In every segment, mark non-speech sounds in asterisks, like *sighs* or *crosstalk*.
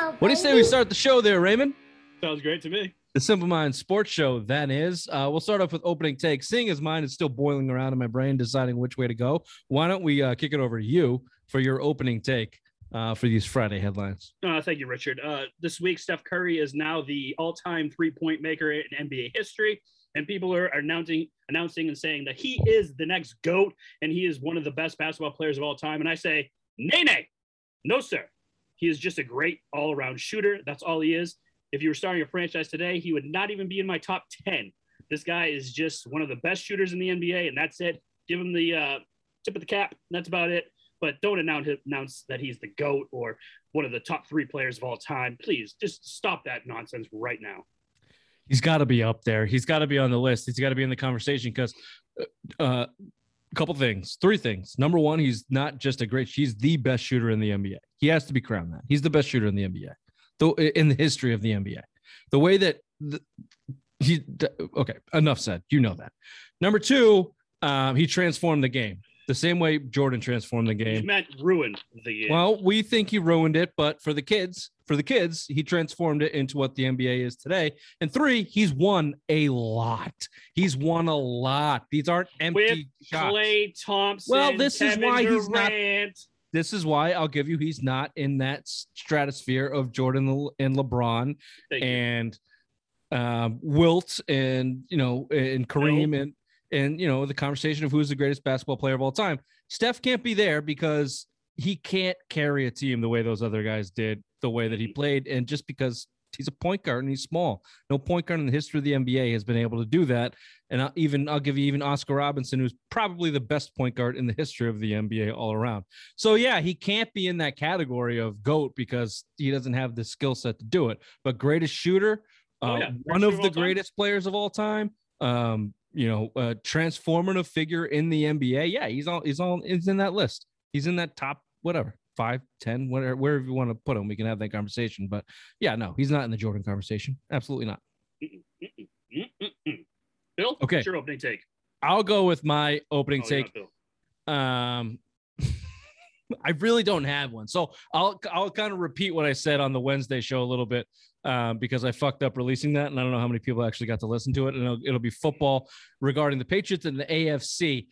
What do you say we start the show there, Raymond? Sounds great to me. The Simple Mind Sports Show, that is. Uh, we'll start off with opening take. Seeing as mine is still boiling around in my brain, deciding which way to go, why don't we uh, kick it over to you for your opening take uh, for these Friday headlines? Uh, thank you, Richard. Uh, this week, Steph Curry is now the all-time three-point maker in NBA history, and people are announcing, announcing and saying that he is the next goat, and he is one of the best basketball players of all time. And I say, nay, nay, no, sir. He is just a great all-around shooter. That's all he is. If you were starting a franchise today, he would not even be in my top 10. This guy is just one of the best shooters in the NBA, and that's it. Give him the uh, tip of the cap. that's about it. But don't announce, announce that he's the GOAT or one of the top three players of all time. Please just stop that nonsense right now. He's got to be up there. He's got to be on the list. He's got to be in the conversation because uh, uh, a couple things, three things. Number one, he's not just a great, he's the best shooter in the NBA. He has to be crowned that. He's the best shooter in the NBA, though in the history of the NBA. The way that the, he, okay, enough said. You know that. Number two, um, he transformed the game the same way Jordan transformed the game. He meant ruined the game. Well, we think he ruined it, but for the kids, for the kids, he transformed it into what the NBA is today. And three, he's won a lot. He's won a lot. These aren't empty With shots. Klay Thompson. Well, this Kevin is why he's not- Durant. This is why I'll give you he's not in that stratosphere of Jordan and LeBron Thank and um, Wilt and you know and Kareem and and you know the conversation of who's the greatest basketball player of all time. Steph can't be there because he can't carry a team the way those other guys did, the way that he played, and just because he's a point guard and he's small. No point guard in the history of the NBA has been able to do that. And I'll even I'll give you even Oscar Robinson, who's probably the best point guard in the history of the NBA all around. So yeah, he can't be in that category of GOAT because he doesn't have the skill set to do it. But greatest shooter, Oh, uh, yeah. one of of the all time. greatest players of all time. Um, you know, a transformative figure in the NBA. Yeah, he's all he's all he's in that list. He's in that top whatever five, ten, whatever, wherever you want to put him. We can have that conversation. But yeah, no, he's not in the Jordan conversation. Absolutely not. Bill, Okay. what's your opening take? I'll go with my opening Oh, take. yeah, Um, *laughs* I really don't have one, so I'll I'll kind of repeat what I said on the Wednesday show a little bit um, because I fucked up releasing that, and I don't know how many people actually got to listen to it. And it'll, it'll be football regarding the Patriots and the AFC.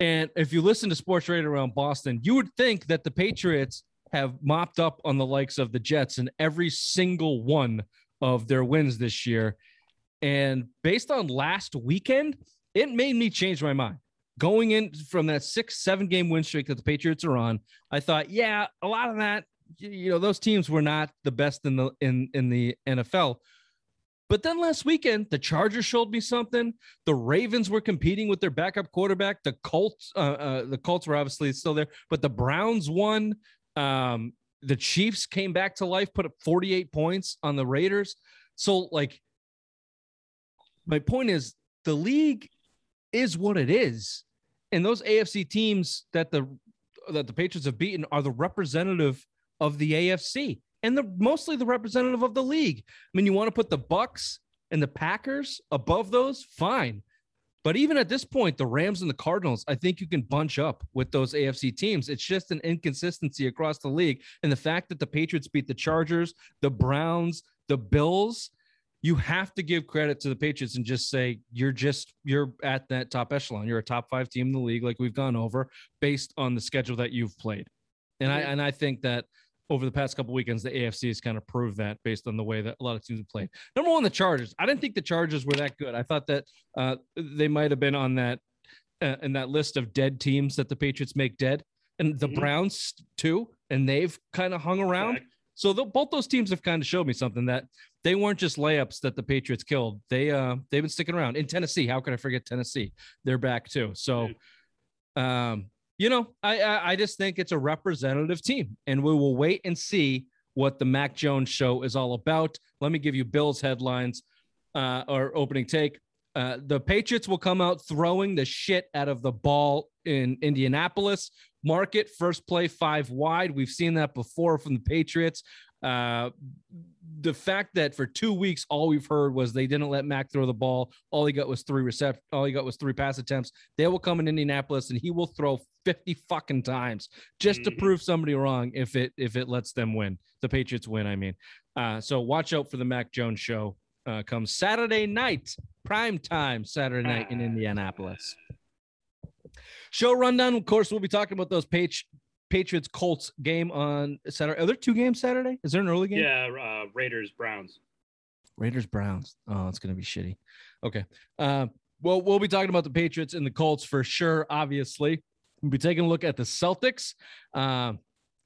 And if you listen to sports radio around Boston, you would think that the Patriots have mopped up on the likes of the Jets in every single one of their wins this year. And based on last weekend, it made me change my mind. Going in from that six, seven game win streak that the Patriots are on, I thought, yeah, a lot of that, you know, those teams were not the best in the in in the NFL. But then last weekend, the Chargers showed me something. The Ravens were competing with their backup quarterback. The Colts, uh, uh, the Colts were obviously still there, but the Browns won. Um, the Chiefs came back to life, put up 48 points on the Raiders. So, like, my point is the league is what it is. And those AFC teams that the that the Patriots have beaten are the representative of the AFC and the mostly the representative of the league. I mean, you want to put the Bucks and the Packers above those, fine. But even at this point, the Rams and the Cardinals, I think you can bunch up with those AFC teams. It's just an inconsistency across the league. And the fact that the Patriots beat the Chargers, the Browns, the Bills, you have to give credit to the Patriots and just say you're just you're at that top echelon. You're a top five team in the league, like we've gone over, based on the schedule that you've played. And I and I think that over the past couple weekends, the AFC has kind of proved that based on the way that a lot of teams have played. Number one, the Chargers. I didn't think the Chargers were that good. I thought that uh, they might have been on that uh, in that list of dead teams that the Patriots make dead, and the Mhm. Browns too. And they've kind of hung around. So the, both those teams have kind of showed me something that they weren't just layups that the Patriots killed. They uh they've been sticking around in Tennessee. How could I forget Tennessee? They're back too. So, um, you know, I, I I just think it's a representative team, and we will wait and see what the Mac Jones show is all about. Let me give you Bill's headlines uh, or opening take. Uh, the Patriots will come out throwing the shit out of the ball in Indianapolis. Market first play five wide. We've seen that before from the Patriots. Uh, the fact that for two weeks all we've heard was they didn't let Mac throw the ball. All he got was three recept. All he got was three pass attempts. They will come in Indianapolis and he will throw fifty fucking times just to Mhm. prove somebody wrong. If it if it lets them win, the Patriots win. I mean, uh, so watch out for the Mac Jones show. Uh, comes Saturday night, prime time Saturday night in Indianapolis. Show rundown. Of course, we'll be talking about those Patri- Patriots Colts game on Saturday. Are there two games Saturday? Is there an early game? Yeah, uh, Raiders Browns. Raiders Browns. Oh, it's gonna be shitty. Okay. Uh, well, we'll be talking about the Patriots and the Colts for sure. Obviously, we'll be taking a look at the Celtics. Um,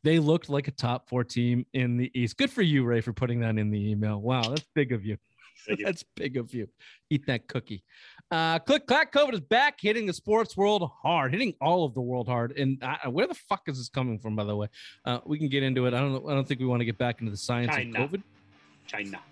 they looked like a top four team in the East. Good for you, Ray, for putting that in the email. Wow, that's big of you. You. That's big of you. Eat that cookie. Uh, Click Clack COVID is back, hitting the sports world hard, hitting all of the world hard. And uh, where the fuck is this coming from? By the way, uh, we can get into it. I don't know. I don't think we want to get back into the science China. of COVID. China. *laughs*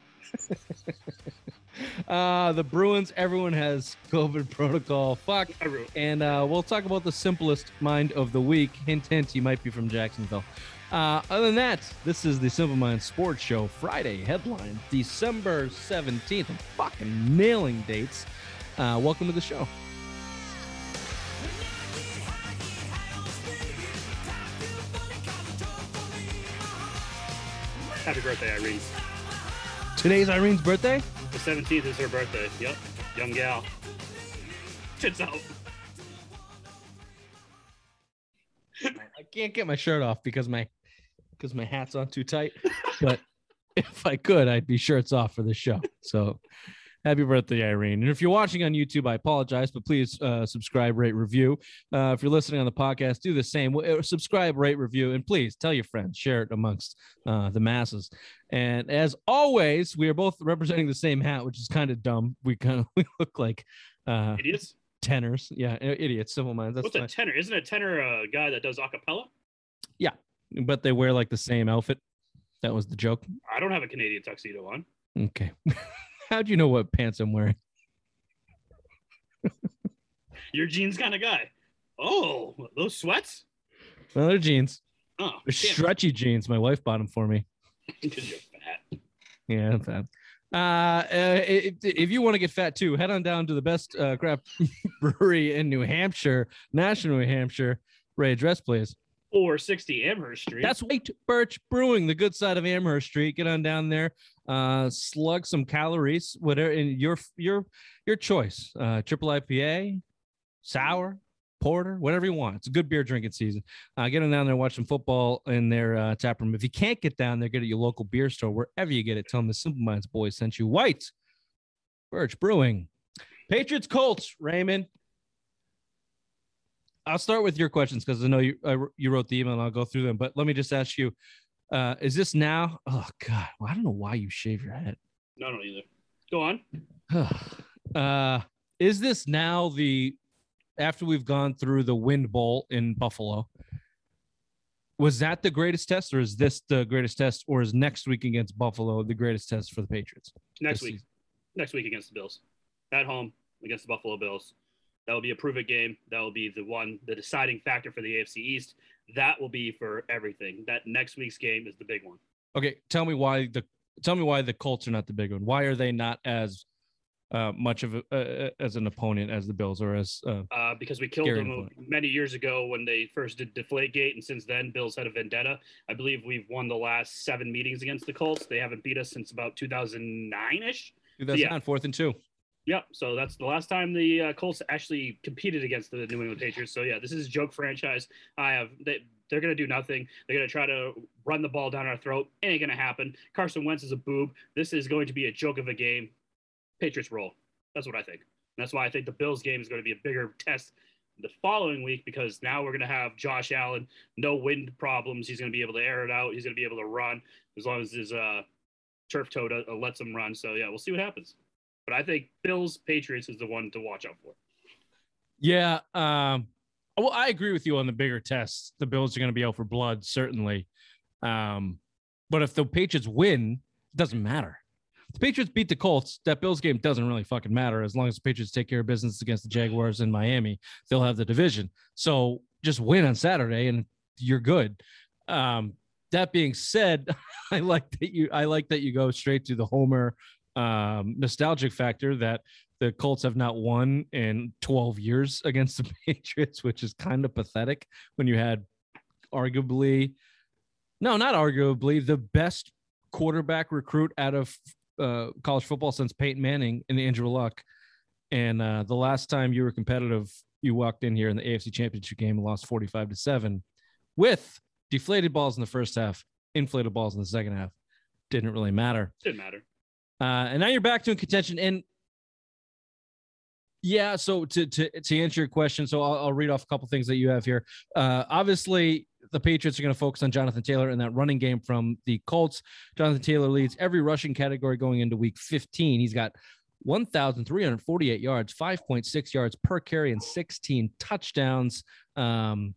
Uh, the Bruins, everyone has COVID protocol. Fuck. And uh, we'll talk about the simplest mind of the week. Hint, hint, he might be from Jacksonville. Uh, other than that, this is the Simple Mind Sports Show Friday headline, December 17th. I'm fucking nailing dates. Uh, welcome to the show. Happy birthday, Irene. Today's Irene's birthday. The 17th is her birthday. Yep. Young gal. Tits out. I can't get my shirt off because my because my hat's on too tight. *laughs* But if I could, I'd be shirts off for the show. So happy birthday, Irene. And if you're watching on YouTube, I apologize, but please uh, subscribe, rate, review. Uh, if you're listening on the podcast, do the same. Subscribe, rate, review, and please tell your friends, share it amongst uh, the masses. And as always, we are both representing the same hat, which is kind of dumb. We kind of *laughs* we look like uh, Idiots. tenors. Yeah, idiots, simple minds. That's What's a tenor? Isn't a tenor a guy that does acapella? But they wear like the same outfit. That was the joke. I don't have a Canadian tuxedo on. Okay. *laughs* How'd you know what pants I'm wearing? Your jeans kind of guy. Oh, those sweats? Well, they're jeans. Oh, They're stretchy jeans. My wife bought them for me. *laughs* because you're fat. Yeah, I'm fat. Uh, uh, if, if you want to get fat too, head on down to the best uh, craft *laughs* brewery in New Hampshire, Nashua New Hampshire. Ray, address please. 460 Amherst Street. That's White Birch Brewing, the good side of Amherst Street. Get on down there, uh, slug some calories, whatever, in your your your choice. Uh, triple IPA, sour, porter, whatever you want. It's a good beer drinking season. Uh, get on down there, watch some football in their uh, tap room. If you can't get down there, get at your local beer store, wherever you get it. Tell them the Simple Minds boys sent you. White Birch Brewing, Patriots Colts. Raymond. I'll start with your questions because I know you uh, you wrote the email and I'll go through them. But let me just ask you: uh, Is this now? Oh God, well, I don't know why you shave your head. no, no, either. Go on. *sighs* uh, is this now the after we've gone through the Wind Bowl in Buffalo? Was that the greatest test, or is this the greatest test, or is next week against Buffalo the greatest test for the Patriots? Next week. season? Next week against the Bills. At home against the Buffalo Bills. That will be a prove it game. That will be the one, the deciding factor for the AFC East. That will be for everything. That next week's game is the big one. Okay, tell me why the tell me why the Colts are not the big one. Why are they not as uh, much of a, uh, as an opponent as the Bills or as uh, uh, because we killed them many years ago when they first did Deflategate, and since then, Bills had a vendetta. I believe we've won the last seven meetings against the Colts. They haven't beat us since about 2009 ish. 2009, fourth and two? Yep. So that's the last time the uh, Colts actually competed against the New England Patriots. So yeah, this is a joke franchise. I have they they're gonna do nothing. They're gonna try to run the ball down our throat. It ain't gonna happen. Carson Wentz is a boob. This is going to be a joke of a game. Patriots roll. That's what I think. And that's why I think the Bills game is going to be a bigger test the following week because now we're going to have Josh Allen, no wind problems. He's going to be able to air it out. He's going to be able to run as long as his uh, turf toe does- uh, lets him run. So yeah, we'll see what happens. But I think Bills Patriots is the one to watch out for. Yeah. Um, well, I agree with you on the bigger tests. The Bills are going to be out for blood, certainly. Um, but if the Patriots win, it doesn't matter. If the Patriots beat the Colts, that Bills game doesn't really fucking matter as long as the Patriots take care of business against the Jaguars in Miami. They'll have the division. So just win on Saturday and you're good. Um, that being said, *laughs* I like that you I like that you go straight to the Homer um, nostalgic factor that the Colts have not won in 12 years *laughs* against the *laughs* Patriots, which is kind of pathetic when you had arguably, no, not arguably, the best quarterback recruit out of uh, college football since Peyton Manning and Andrew Luck. And uh, the last time you were competitive, you walked in here in the AFC Championship game and lost 45 to 7 with deflated balls in the first half, inflated balls in the second half. Didn't really matter. Didn't matter. Uh, and now you're back to in contention. And yeah, so to to to answer your question, so I'll, I'll read off a couple things that you have here. Uh, obviously, the Patriots are going to focus on Jonathan Taylor in that running game from the Colts. Jonathan Taylor leads every rushing category going into Week 15. He's got 1,348 yards, 5.6 yards per carry, and 16 touchdowns. Um,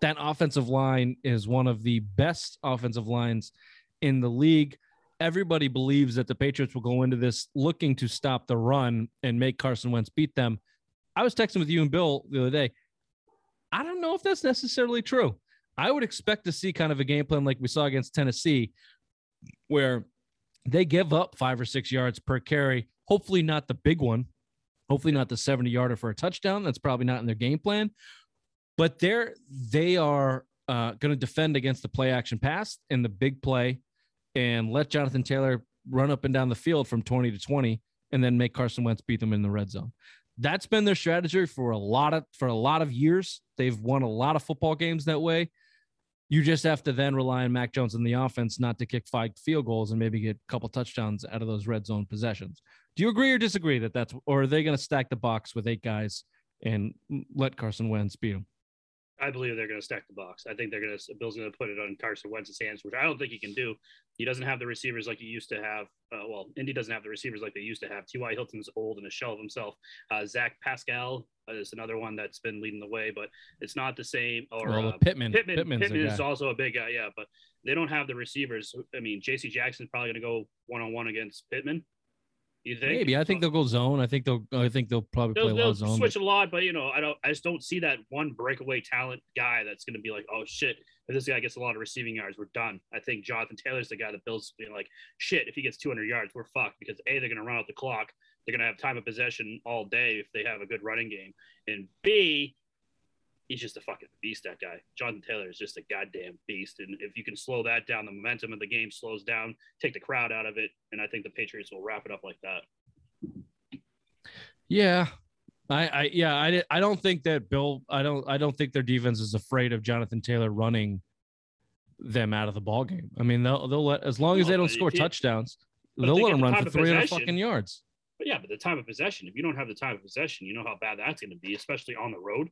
that offensive line is one of the best offensive lines in the league everybody believes that the Patriots will go into this looking to stop the run and make Carson Wentz beat them. I was texting with you and Bill the other day. I don't know if that's necessarily true. I would expect to see kind of a game plan like we saw against Tennessee, where they give up five or six yards per carry. Hopefully, not the big one. Hopefully, not the 70 yarder for a touchdown. That's probably not in their game plan. But they're they are uh, going to defend against the play action pass and the big play and let Jonathan Taylor run up and down the field from 20 to 20 and then make Carson Wentz beat them in the red zone. That's been their strategy for a lot of for a lot of years. They've won a lot of football games that way. You just have to then rely on Mac Jones in the offense not to kick five field goals and maybe get a couple touchdowns out of those red zone possessions. Do you agree or disagree that that's or are they going to stack the box with eight guys and let Carson Wentz beat them? I believe they're going to stack the box. I think they're going to Bill's going to put it on Carson Wentz's hands, which I don't think he can do. He doesn't have the receivers like he used to have. Uh, well, Indy doesn't have the receivers like they used to have. T.Y. Hilton's old and a shell of himself. Uh, Zach Pascal is another one that's been leading the way, but it's not the same. Or well, uh, Pittman. Pittman, Pittman's Pittman is also a big guy, yeah, but they don't have the receivers. I mean, J.C. Jackson's probably going to go one on one against Pittman. You think? Maybe I think they'll go zone. I think they'll. I think they'll probably they'll, play a they'll lot of zone. switch a lot, but you know, I don't. I just don't see that one breakaway talent guy that's going to be like, oh shit, if this guy gets a lot of receiving yards, we're done. I think Jonathan Taylor's the guy that Bill's being like, shit, if he gets 200 yards, we're fucked because a they're going to run out the clock. They're going to have time of possession all day if they have a good running game, and b he's just a fucking beast. That guy, Jonathan Taylor, is just a goddamn beast. And if you can slow that down, the momentum of the game slows down, take the crowd out of it, and I think the Patriots will wrap it up like that. Yeah. I, I yeah I, I don't think that Bill I don't I don't think their defense is afraid of Jonathan Taylor running them out of the ball game. I mean they'll they'll let as long as they don't score touchdowns they'll let them run for 300 fucking yards. But yeah, but the time of possession, if you don't have the time of possession, you know how bad that's going to be, especially on the road.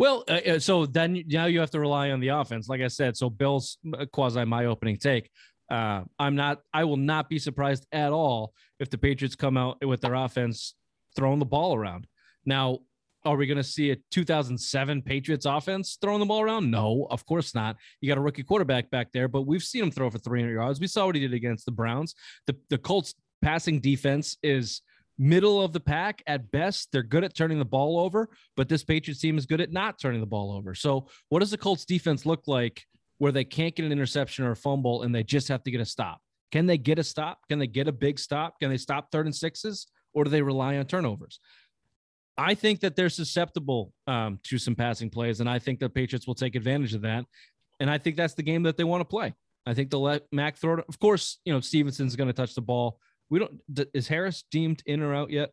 Well, uh, uh, so then now you have to rely on the offense. Like I said, so Bill's uh, quasi my opening take. Uh, I'm not. I will not be surprised at all if the Patriots come out with their offense throwing the ball around. Now, are we going to see a 2007 Patriots offense throwing the ball around? No, of course not. You got a rookie quarterback back there, but we've seen him throw for 300 yards. We saw what he did against the Browns. The the Colts passing defense is middle of the pack at best. They're good at turning the ball over, but this Patriots team is good at not turning the ball over. So, what does the Colts defense look like where they can't get an interception or a fumble and they just have to get a stop? Can they get a stop? Can they get a big stop? Can they stop third and sixes or do they rely on turnovers? I think that they're susceptible um, to some passing plays, and I think the Patriots will take advantage of that. And I think that's the game that they want to play. I think they'll let Mac throw it. Of course, you know Stevenson's going to touch the ball. We don't. Is Harris deemed in or out yet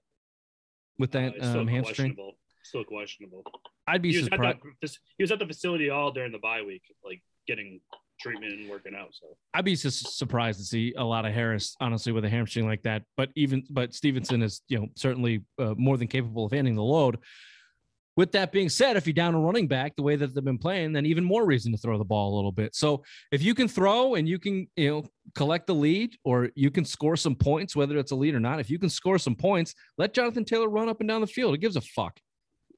with Uh, that still um, hamstring? questionable. Still questionable. I'd be He surprised. the, he was at the facility all during the bye week, like getting treatment and working out. So I'd be just surprised to see a lot of Harris, honestly, with a hamstring like that. But even, but Stevenson is, you know, certainly uh, more than capable of handling the load. With that being said, if you're down a running back the way that they've been playing, then even more reason to throw the ball a little bit. So if you can throw and you can, you know, collect the lead or you can score some points, whether it's a lead or not, if you can score some points, let Jonathan Taylor run up and down the field. It gives a fuck.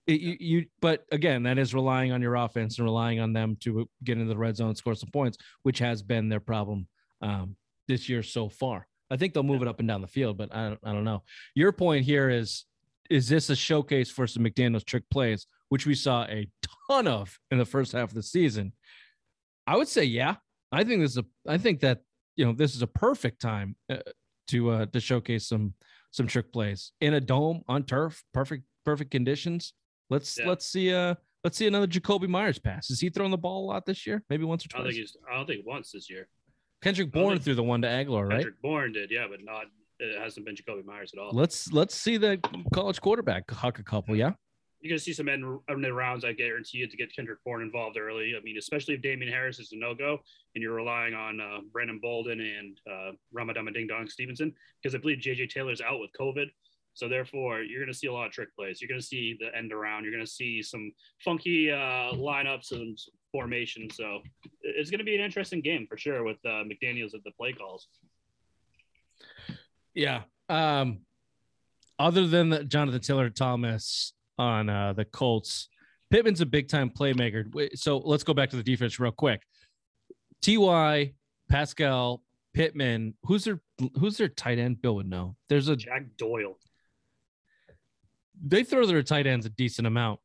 It, you, you, but again, that is relying on your offense and relying on them to get into the red zone and score some points, which has been their problem um, this year so far. I think they'll move it up and down the field, but I don't, I don't know. Your point here is is this a showcase for some McDaniels trick plays, which we saw a ton of in the first half of the season? I would say yeah. I think this is a. I think that you know this is a perfect time uh, to uh, to showcase some some trick plays in a dome on turf. Perfect perfect conditions. Let's Yeah. let's see uh let's see another Jakobi Meyers pass. Is he throwing the ball a lot this year? Maybe once or I don't twice. think he's. I don't think once this year. Kendrick Bourne threw the one to Aguilar, right? Kendrick Bourne did, yeah, but not. It hasn't been Jakobi Meyers at all. Let's let's see the college quarterback huck a couple. Yeah. You're gonna see some end, end rounds. I guarantee you to get Kendrick Bourne involved early. I mean, especially if Damien Harris is a no go and you're relying on uh, Brandon Bolden and uh, Ramadama Ding Dong Stevenson because I believe JJ Taylor's out with COVID. So therefore, you're going to see a lot of trick plays. You're going to see the end around. You're going to see some funky uh, lineups and formations. So it's going to be an interesting game for sure with uh, McDaniel's at the play calls. Yeah. Um, other than the Jonathan Taylor Thomas on uh, the Colts, Pittman's a big time playmaker. So let's go back to the defense real quick. Ty, Pascal, Pittman. Who's their Who's their tight end? Bill would know. There's a Jack Doyle. they throw their tight ends a decent amount,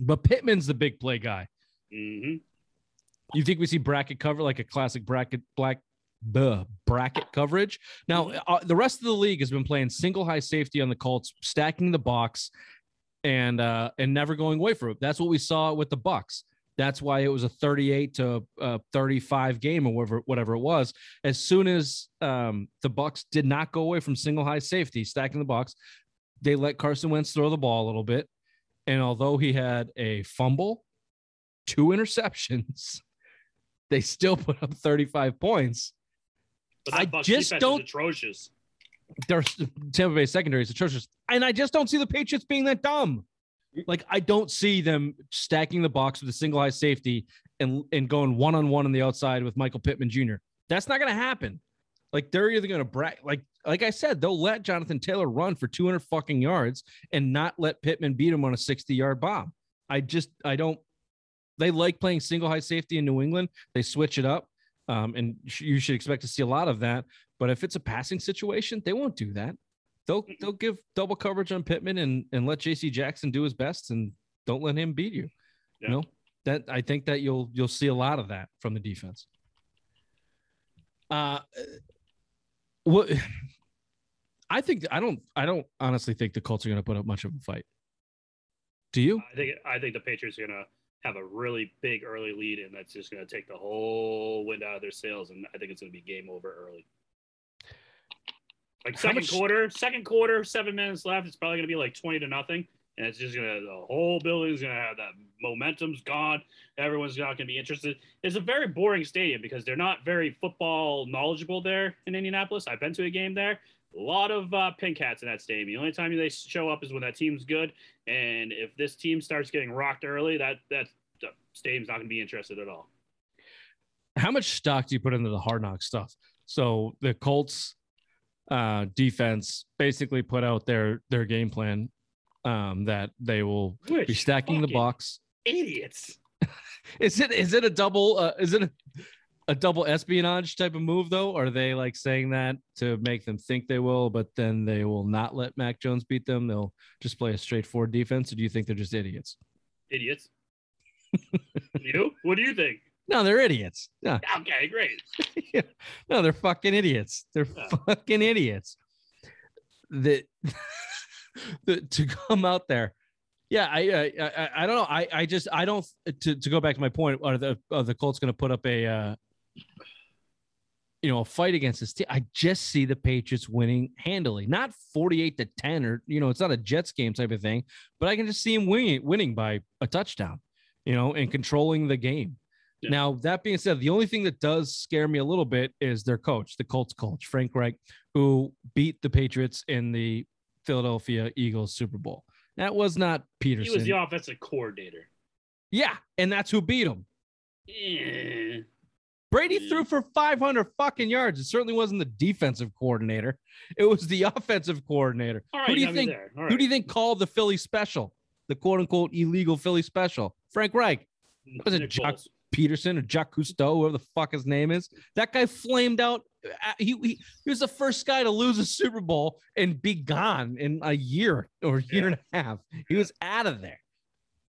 but Pittman's the big play guy. hmm You think we see bracket cover like a classic bracket black the bracket coverage? Now, uh, the rest of the league has been playing single high safety on the Colts, stacking the box, and uh, and never going away from it. That's what we saw with the Bucks. That's why it was a 38 to uh, 35 game or whatever whatever it was. As soon as um, the Bucks did not go away from single high safety, stacking the box, they let Carson Wentz throw the ball a little bit. And although he had a fumble, two *laughs* interceptions, they still put up 35 points. But I just don't- atrocious. Their Tampa Bay secondary is atrocious. And I just don't see the Patriots being that dumb. Like I don't see them stacking the box with a single high safety and and going one on one on the outside with Michael Pittman Jr. That's not going to happen. Like they're either going to brag like like I said, they'll let Jonathan Taylor run for 200 fucking yards and not let Pittman beat him on a 60 yard bomb. I just I don't. They like playing single high safety in New England. They switch it up, um, and sh- you should expect to see a lot of that. But if it's a passing situation, they won't do that. They'll they'll give double coverage on Pittman and and let J.C. Jackson do his best and don't let him beat you. Yeah. You know that I think that you'll you'll see a lot of that from the defense. Uh, what *sighs* I think I don't I don't honestly think the Colts are going to put up much of a fight. Do you? I think I think the Patriots are gonna have a really big early lead, and that's just gonna take the whole wind out of their sails, and I think it's gonna be game over early. Like second much- quarter, second quarter, seven minutes left. It's probably gonna be like twenty to nothing, and it's just gonna the whole building's gonna have that momentum's gone. Everyone's not gonna be interested. It's a very boring stadium because they're not very football knowledgeable there in Indianapolis. I've been to a game there. A lot of uh, pink hats in that stadium. The only time they show up is when that team's good. And if this team starts getting rocked early, that that the stadium's not going to be interested at all. How much stock do you put into the hard knock stuff? So the Colts uh, defense basically put out their their game plan um, that they will be stacking the box. Idiots. *laughs* Is it is it a double uh, is it a, a double espionage type of move though? Are they like saying that to make them think they will, but then they will not let Mac Jones beat them? They'll just play a straightforward defense, or do you think they're just idiots? Idiots. *laughs* you? What do you think? No, they're idiots. No, *laughs* Okay, great. *laughs* no, they're fucking idiots. They're Yeah. fucking idiots. The, the to come out there. Yeah, I, I I I don't know. I I just I don't to to go back to my point. Are the are the Colts going to put up a uh, you know a fight against this team? I just see the Patriots winning handily, not forty eight to ten or you know it's not a Jets game type of thing, but I can just see him winning winning by a touchdown, you know, and controlling the game. Yeah. Now that being said, the only thing that does scare me a little bit is their coach, the Colts coach Frank Reich, who beat the Patriots in the Philadelphia Eagles Super Bowl. That was not Pederson. He was the offensive coordinator. yeah, and that's who beat him. Eh. Brady Yeah. threw for 500 fucking yards. It certainly wasn't the defensive coordinator. It was the *laughs* offensive coordinator. Right, who do you think? All Who do you think called the Philly special? The quote unquote illegal Philly special? Frank Reich, was it Nick Chuck-. Pederson, or Jacques Cousteau, whoever the fuck his name is. That guy flamed out. Uh, He, he, he was the first guy to lose a Super Bowl and be gone in a year or year Yeah. and a half. He was out of there.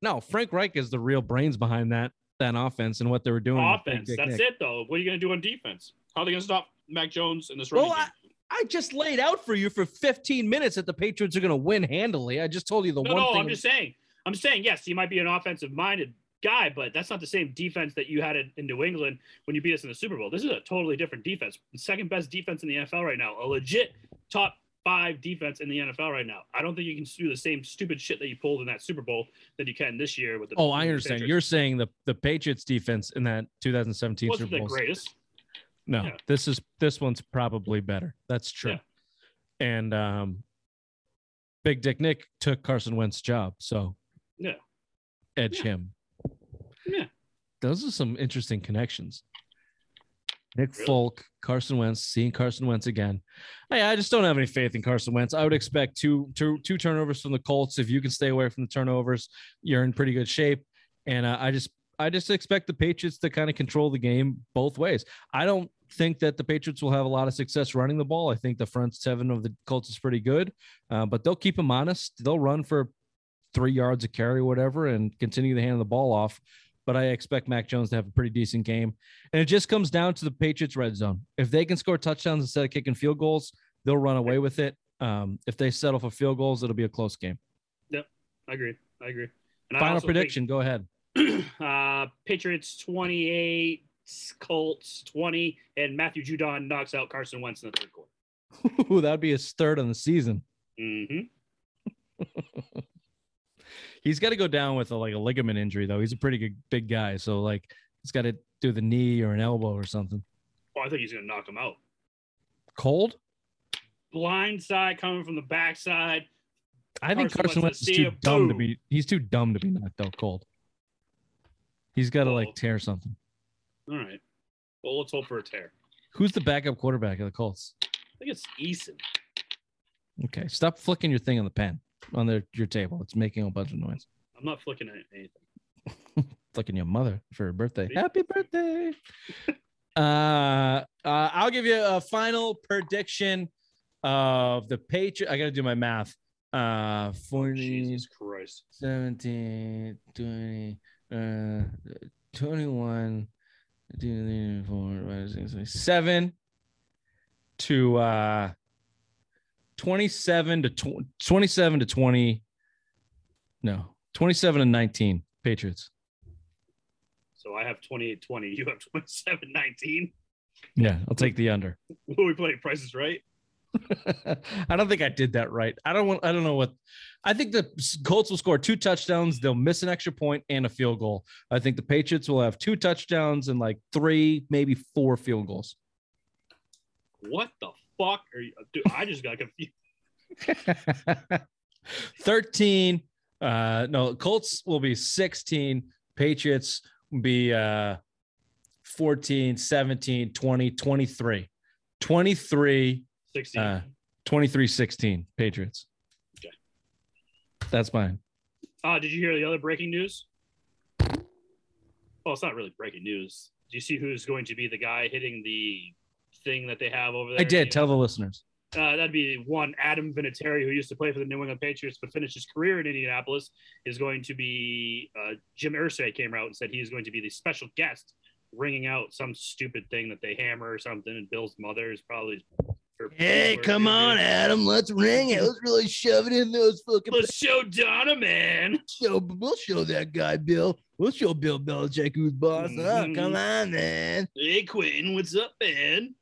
No, Frank Reich is the real brains behind that. That offense and what they were doing. with Big Offense. That's Nick. it, though. What are you going to do on defense? How are they going to stop Mac Jones in this running Well, game? I just laid out for you for 15 minutes that the Patriots are going to win handily. I just told you the No, one no, thing. I'm just saying. I'm saying yes, he might be an offensive minded guy, but that's not the same defense that you had in in New England when you beat us in the Super Bowl. This is a totally different defense. The second best defense in the NFL right now. A legit top five defense in the NFL right now. I don't think you can do the same stupid shit that you pulled in that Super Bowl that you can this year with the. oh, I understand. Patriots. You're saying the the Patriots defense in that 2017 wasn't Super the Bowl. greatest. No, Yeah. this is this one's probably better. That's true. Yeah. And um, Big Dick Nick took Carson Wentz's job, so Yeah. edge Yeah. him. Yeah. Those are some interesting connections. Nick Really? Folk, Carson Wentz, seeing Carson Wentz again. Hey, I just don't have any faith in Carson Wentz. I would expect two, two, two turnovers from the Colts. If you can stay away from the turnovers, you're in pretty good shape. And uh, I just, I just expect the Patriots to kind of control the game both ways. I don't think that the Patriots will have a lot of success running the ball. I think the front seven of the Colts is pretty good, uh, but they'll keep them honest. They'll run for three yards of carry, whatever, and continue to hand the ball off. But I expect Mac Jones to have a pretty decent game. And it just comes down to the Patriots red zone. If they can score touchdowns instead of kicking field goals, they'll run away with it. Um, if they settle for field goals, it'll be a close game. Yep, I agree. I agree. And I Final think- prediction. Go ahead. *clears throat* uh, Patriots 28, Colts 20, and Matthew Judon knocks out Carson Wentz in the third quarter. *laughs* Ooh, that'd be his third on the season. hmm *laughs* He's got to go down with a, like a ligament injury, though. He's a pretty good big guy, so like he's got to do the knee or an elbow or something. Oh, I think he's going to knock him out. Cold? Blind side coming from the backside. I think Carson Carson Wentz is too dumb to be. He's too dumb to be knocked out cold. He's got to Oh. like tear something. All right. Well, let's hope for a tear. Who's the backup quarterback of the Colts? I think it's Eason. Okay, stop flicking your thing on the pen on your table. It's making a bunch of noise. I'm not flicking at anything. *laughs* Flicking your mother for her birthday. See? Happy birthday. *laughs* uh, uh, I'll give you a final prediction of the Patriot. I got to do my math. Uh, 40, Jesus Christ. 17, 20, uh, 21, 24, 7 to uh, 27 to tw- 27 to 20. No, 27 to 19 Patriots. So I have 28 20. You have 27 19. Yeah, I'll take the under. *laughs* Are we playing? Prices right? *laughs* I don't think I did that right. I don't want. I don't know what. I think the Colts will score two touchdowns. They'll miss an extra point and a field goal. I think the Patriots will have two touchdowns and like three, maybe four field goals. What the fuck are you? Dude, I just got confused. *laughs* *laughs* 13. Uh, no, Colts will be 16. Patriots will be uh, 14, 17, 20, 23. 23, 16. Uh, 23, 16. Patriots. Okay. That's mine. Uh, did you hear the other breaking news? Well, it's not really breaking news. Do you see who's going to be the guy hitting the thing that they have over there? I did. Tell the listeners. Uh, that'd be one Adam Vinatieri, who used to play for the New England Patriots but finished his career in Indianapolis, is going to be. Uh, Jim Irsay came out and said he is going to be the special guest, ringing out some stupid thing that they hammer or something. And Bill's mother is probably. her- Adam. Let's ring it. Let's really shove it in those fucking. Let's show Donna, man. show. We'll show that guy, Bill. We'll show Bill Belichick who's boss. Mhm. come on, man. Hey, Quentin, what's up, man?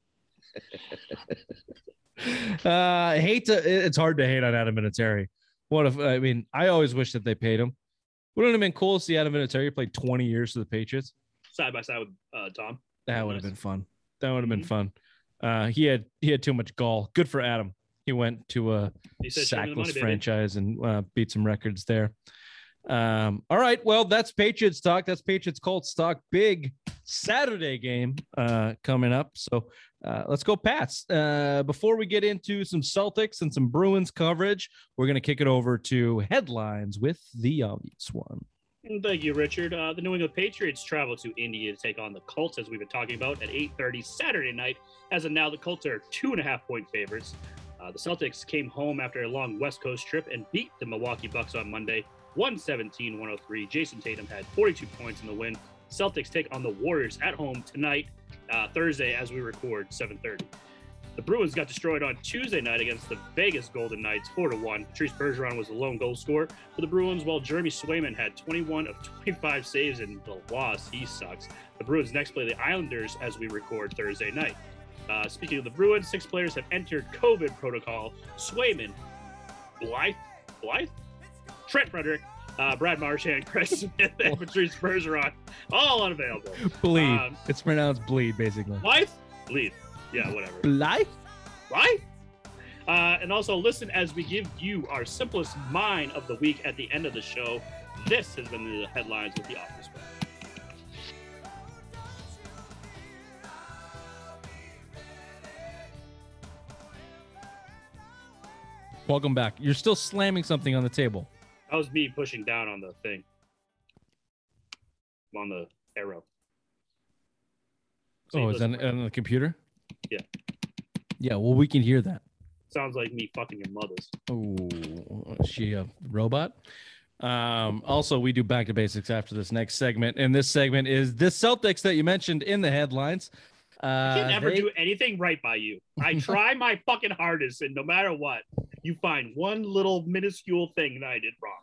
Uh, I hate to. It's hard to hate on Adam Vinatieri. What if? I mean, I always wish that they paid him. Wouldn't it have been cool to see Adam Vinatieri play 20 years for the Patriots? Side by side with uh, Tom. That would have Nice. been fun. That would have been Mhm. fun. Uh, he had he had too much gall. Good for Adam. He went to a He said, "Show me the money, sackless baby." franchise and uh, beat some records there. Um, all right, well, that's Patriots talk. That's Patriots Colts talk. Big Saturday game uh, coming up. So uh, let's go, Pats. Uh, before we get into some Celtics and some Bruins coverage, we're going to kick it over to headlines with the obvious one. Thank you, Richard. Uh, the New England Patriots travel to India to take on the Colts, as we've been talking about, at 8:30 Saturday night. As of now, the Colts are two and a half point favorites. Uh, the Celtics came home after a long West Coast trip and beat the Milwaukee Bucks on Monday, 117-103. Jayson Tatum had 42 points in the win, Celtics take on the Warriors at home tonight, uh, Thursday, as we record, 7:30. The Bruins got destroyed on Tuesday night against the Vegas Golden Knights, four to one. Patrice Bergeron was the lone goal scorer for the Bruins, while Jeremy Swayman had 21 of 25 saves in the loss. He sucks. The Bruins next play the Islanders as we record Thursday night. Uh, speaking of the Bruins, six players have entered COVID protocol. Swayman, Blythe, Blythe, Trent Frederic, uh, Brad Marchand, *laughs* Chris Smith, and Patrice Bergeron, all unavailable. Bleed. Um, it's pronounced bleed, basically. Blythe, Blythe, yeah, whatever. Life? right? Uh, and also listen as we give you our simplest mine of the week at the end of the show. This has been the headlines with the Office. Welcome back. You're still slamming something on the table. That was me pushing down on the thing, on the arrow. So oh, is that on the computer? Yeah. Yeah, well, we can hear that. sounds like me fucking your mother's. Oh, is she a robot? Um, also, we do back to basics after this next segment, and this segment is the Celtics that you mentioned in the headlines. Uh, I can never they- do anything right by you. I *laughs* try my fucking hardest, and no matter what, you find one little minuscule thing that I did wrong.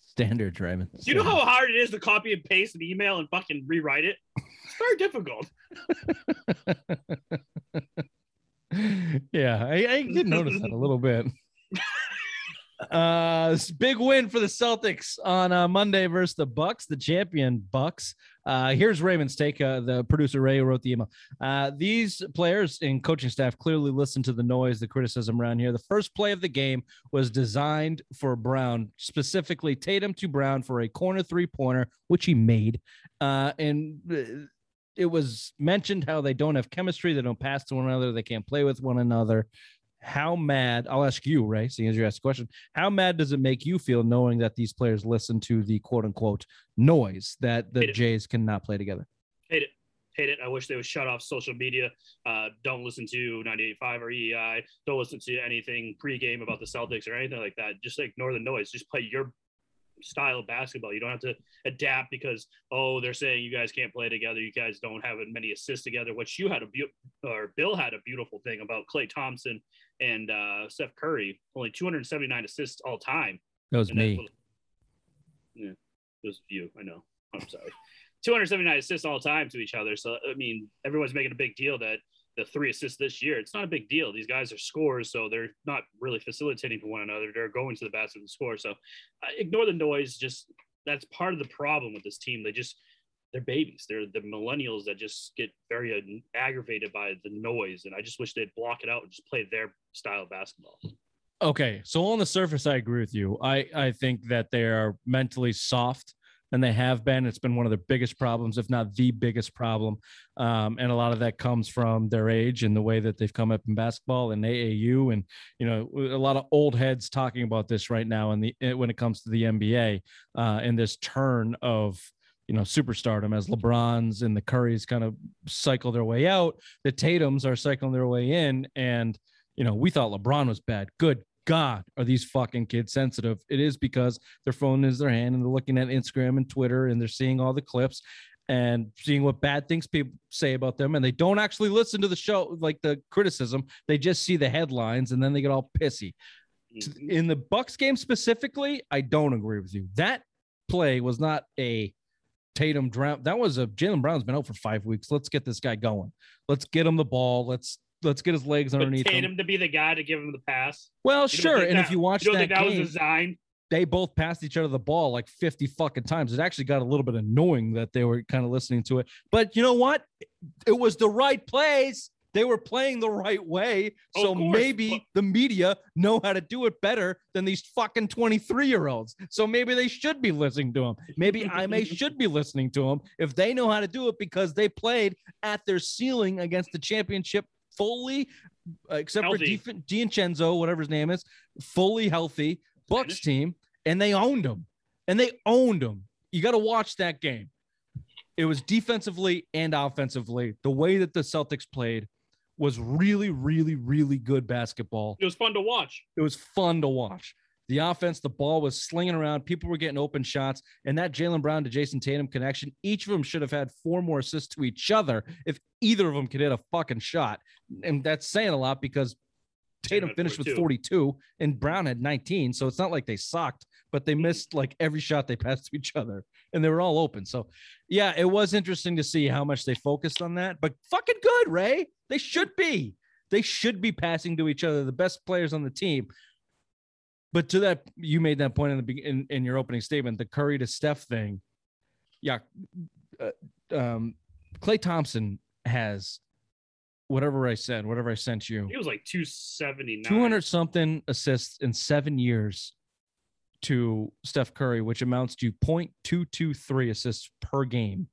standard, Draymond. Do you know how hard it is to copy and paste an email and fucking rewrite it? It's very difficult. *laughs* yeah, I, I did notice that a little bit. *laughs* Uh, this big win for the Celtics on uh, Monday versus the Bucks, the champion Bucks. Uh, here's Raymond's take. Uh, the producer Ray wrote the email. Uh, these players and coaching staff clearly listened to the noise, the criticism around here. The first play of the game was designed for Brown, specifically Tatum to Brown for a corner three pointer, which he made. Uh, and uh, it was mentioned how they don't have chemistry, they don't pass to one another, they can't play with one another. How mad? I'll ask you, Ray, seeing as you asked the question. How mad does it make you feel knowing that these players listen to the quote unquote noise that the. Jays cannot play together? Hate it. Hate it. I wish they would shut off social media. Uh, don't listen to 98.5 or EI. Don't listen to anything pregame about the Celtics or anything like that. Just ignore the noise. Just play your style of basketball. You don't have to adapt because oh they're saying you guys can't play together. You guys don't have as many assists together. Which you had a beau- or Bill had a beautiful thing about Klay Thompson and uh, Steph Curry. Only 279 assists all time. That was And me. what- yeah, it was you. I know. I'm sorry. 279 assists all time to each other. So I mean, everyone's making a big deal that the three assists this year. It's not a big deal. These guys are scorers, so they're not really facilitating for one another. They're going to the basket and score. So uh, ignore the noise. Just that's part of the problem with this team. They just they're babies. They're the millennials that just get very aggravated by the noise, and I just wish they'd block it out and just play their style of basketball. Okay, so on the surface, I agree with you. I I think that they are mentally soft, and they have been. It's been one of their biggest problems, if not the biggest problem. Um, and a lot of that comes from their age and the way that they've come up in basketball and AAU, and you know, a lot of old heads talking about this right now. And the eh, when it comes to the NBA, uh, and this turn of you know superstardom as LeBrons and the Currys kind of cycle their way out, the Tatum's are cycling their way in, and you know, we thought LeBron was bad. Good God, are these fucking kids sensitive? It is because their phone is their hand and they're looking at Instagram and Twitter and they're seeing all the clips and seeing what bad things people say about them. And they don't actually listen to the show, like the criticism. They just see the headlines and then they get all pissy. Mhm. In the Bucks game specifically, I don't agree with you. That play was not a Tatum drown. That was a Jaylen Brown's been out for five weeks. Let's get this guy going. Let's get him the ball. Let's let's get his legs But underneath him. To be the guy to give him the pass. Well, sure. And that- if you watch You that that game, was designed? they both passed each other the ball like 50 fucking times. It actually got a little bit annoying that they were kind of listening to it. But you know what? It was the right plays. They were playing the right way. So maybe the media know how to do it better than these fucking 23 year olds. So maybe they should be listening to them. Maybe I may *laughs* should be listening to them if they know how to do it because they played at their ceiling against the championship fully, uh, except Healthy. for Di- Divincenzo, whatever his name is, fully healthy Bucks team, and they owned them. And they owned them. You got to watch that game. It was defensively and offensively. The way that the Celtics played was really, really, really good basketball. It was fun to watch. It was fun to watch. The offense, the ball was slinging around. People were getting open shots. And that Jaylen Brown to Jayson Tatum connection, each of them should have had four more assists to each other if either of them could hit a fucking shot. And that's saying a lot because Tatum finished with 42 and Brown had 19. So it's not like they sucked, but they missed like every shot they *laughs* passed to each other and they were all open. So yeah, it was interesting to see how much they focused on that, but fucking good, Ray. They should be. They should be passing to each other, the best players on the team. But to that, you made that point in the in, in your opening statement, the Curry to Steph thing. Yeah, uh, um, Klay Thompson has whatever I said, whatever I sent you. It was like 279. 200 something assists in seven years to Steph Curry, which amounts to 0.223 assists per game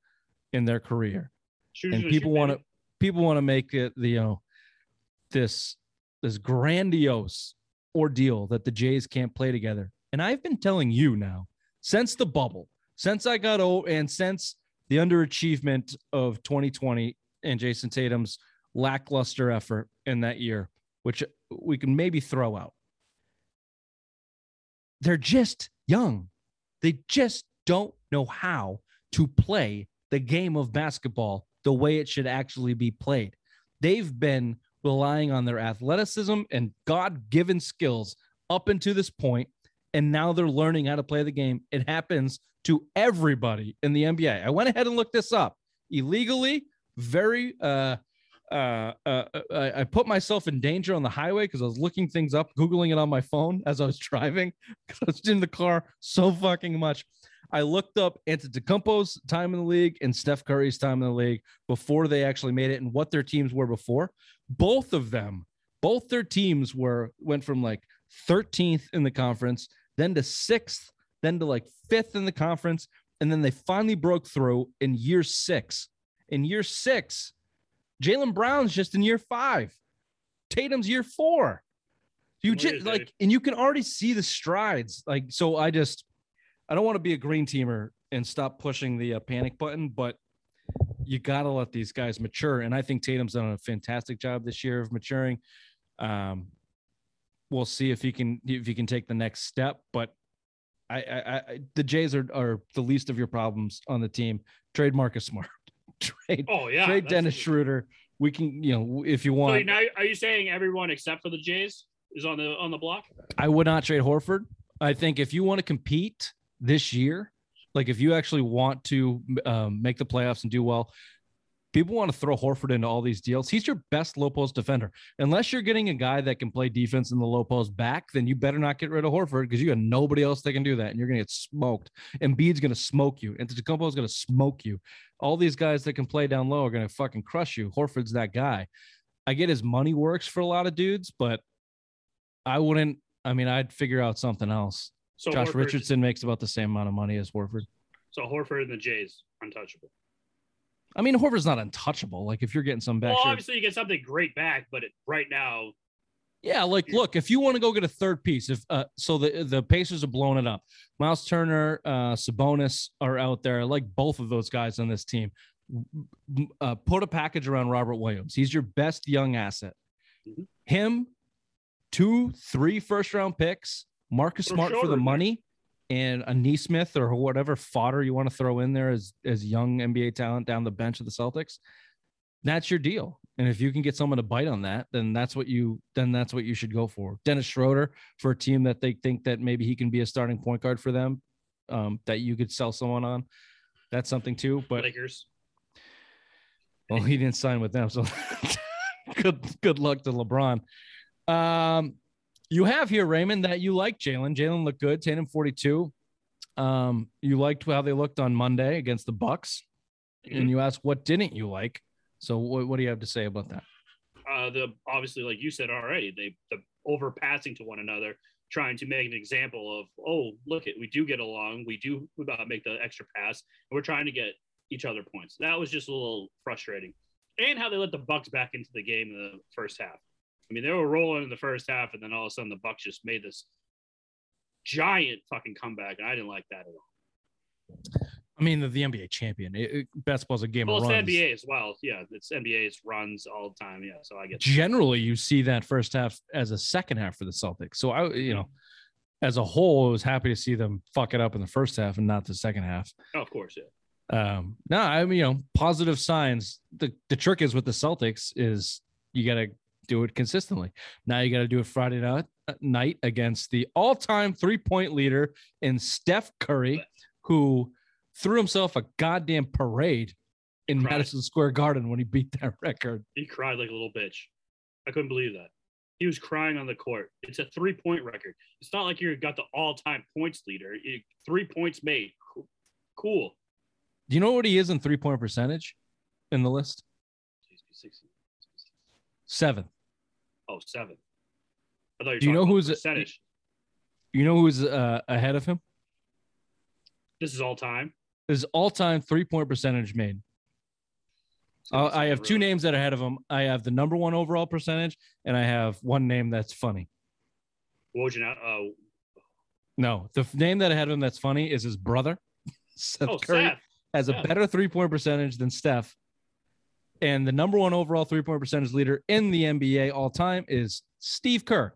in their career. Shoot, and people want to people want to make it the you know this this grandiose ordeal that the Jays can't play together. And I've been telling you now since the bubble, since I got old, and since the underachievement of 2020 and Jayson Tatum's lackluster effort in that year, which we can maybe throw out. They're just young. They just don't know how to play the game of basketball the way it should actually be played. They've been relying on their athleticism and God given skills up until this point, and now they're learning how to play the game. It happens to everybody in the NBA. I went ahead and looked this up illegally, very uh, uh, uh, I, I, put myself in danger on the highway because I was looking things up, googling it on my phone as I was *laughs* driving because I was in the car so fucking much. I looked up Antetokounmpo's time in the league and Steph Curry's time in the league before they actually made it and what their teams were before. Both of them, both their teams were went from like 13th in the conference, then to sixth, then to like fifth in the conference, and then they finally broke through in year six. In year six, Jaylen Brown's just in year five. Tatum's year four. You just like, and you can already see the strides. Like, so I just, I don't want to be a green teamer and stop pushing the uh, panic button, but you got to let these guys mature. And I think Tatum's done a fantastic job this year of maturing. Um, we'll see if he can if he can take the next step. But I, I, I the Jays are, are the least of your problems on the team. Trade Marcus Smart *laughs* trade. Oh yeah, trade Dennis Schroeder. We can, you know, if you want. So now, are you saying everyone except for the Jays is on the on the block? I would not trade Horford. I think if you want to compete this year, like if you actually want to um, make the playoffs and do well, people want to throw Horford into all these deals. He's your best low post defender. Unless you're getting a guy that can play defense in the low post back, then you better not get rid of Horford because you got nobody else that can do that, and you're going to get smoked. And Embiid's going to smoke you, and Tacompo is going to smoke you. All these guys that can play down low are going to fucking crush you. Horford's that guy. I get his money works for a lot of dudes, but I wouldn't. I mean, I'd figure out something else. So Josh Horford, Richardson makes about the same amount of money as Horford. So Horford and the Jays untouchable. I mean, Horford's not untouchable. Like if you're getting some back, well, obviously you get something great back, but it, right now, yeah, like look, if you want to go get a third piece, if uh, so, the the Pacers are blowing it up. Miles Turner, uh, Sabonis are out there. I like both of those guys on this team. Uh, put a package around Robert Williams. He's your best young asset. Mm-hmm. Him, two, three first round picks. Marcus for Smart sure, for the money and a Nesmith or whatever fodder you want to throw in there as as young NBA talent down the bench of the Celtics, that's your deal. And if you can get someone to bite on that, then that's what you then that's what you should go for. Dennis Schroeder for a team that they think that maybe he can be a starting point guard for them, um, that you could sell someone on. That's something too. But Lakers. Well, he didn't sign with them, so *laughs* good good luck to LeBron. Um, you have here, Raymond, that you like Jaylen. Jaylen looked good, 10 and 42. Um, you liked how they looked on Monday against the Bucks. Mm-hmm. And you asked, what didn't you like? So what, what do you have to say about that? Uh, the obviously, like you said already, they the overpassing to one another, trying to make an example of, oh, look it, we do get along, we do uh, make the extra pass, and we're trying to get each other points. That was just a little frustrating, and how they let the Bucks back into the game in the first half. I mean, they were rolling in the first half, and then all of a sudden the Bucks just made this giant fucking comeback, and I didn't like that at all. I mean, the, the NBA champion. It, it, basketball's a game well, of runs. NBA as well. Yeah, it's NBA's runs all the time. Yeah, so I get. Generally, you see that first half as a second half for the Celtics. So I, you know, as a whole, I was happy to see them fuck it up in the first half and not the second half. Oh, of course, yeah. Um, no, I mean, you know, positive signs. The the trick is with the Celtics is you got to do it consistently. Now you got to do it Friday night, uh, night against the all-time three-point leader in Steph Curry, who threw himself a goddamn parade in Cried. Madison Square Garden when he beat that *laughs* record. He cried like a little bitch. I couldn't believe that. He was crying on the court. It's a three point record. It's not like you got the all time points leader. You- three points made. Cool. cool. Do you know what he is in three-point percentage in the list? Seventh. Oh, seven. I thought you were Do you know who's- percentage? You know who's uh, ahead of him? This is all time. This is all-time three-point percentage made. Uh, I have two names that are ahead of him. I have the number one overall percentage, and I have one name that's funny. Wojnarowski. Uh, No, the f- name that ahead of him that's funny is his brother. *laughs* Seth oh, Curry Seth. has a better three-point percentage than Steph, and the number one overall three-point percentage leader in the NBA all-time is Steve Kerr,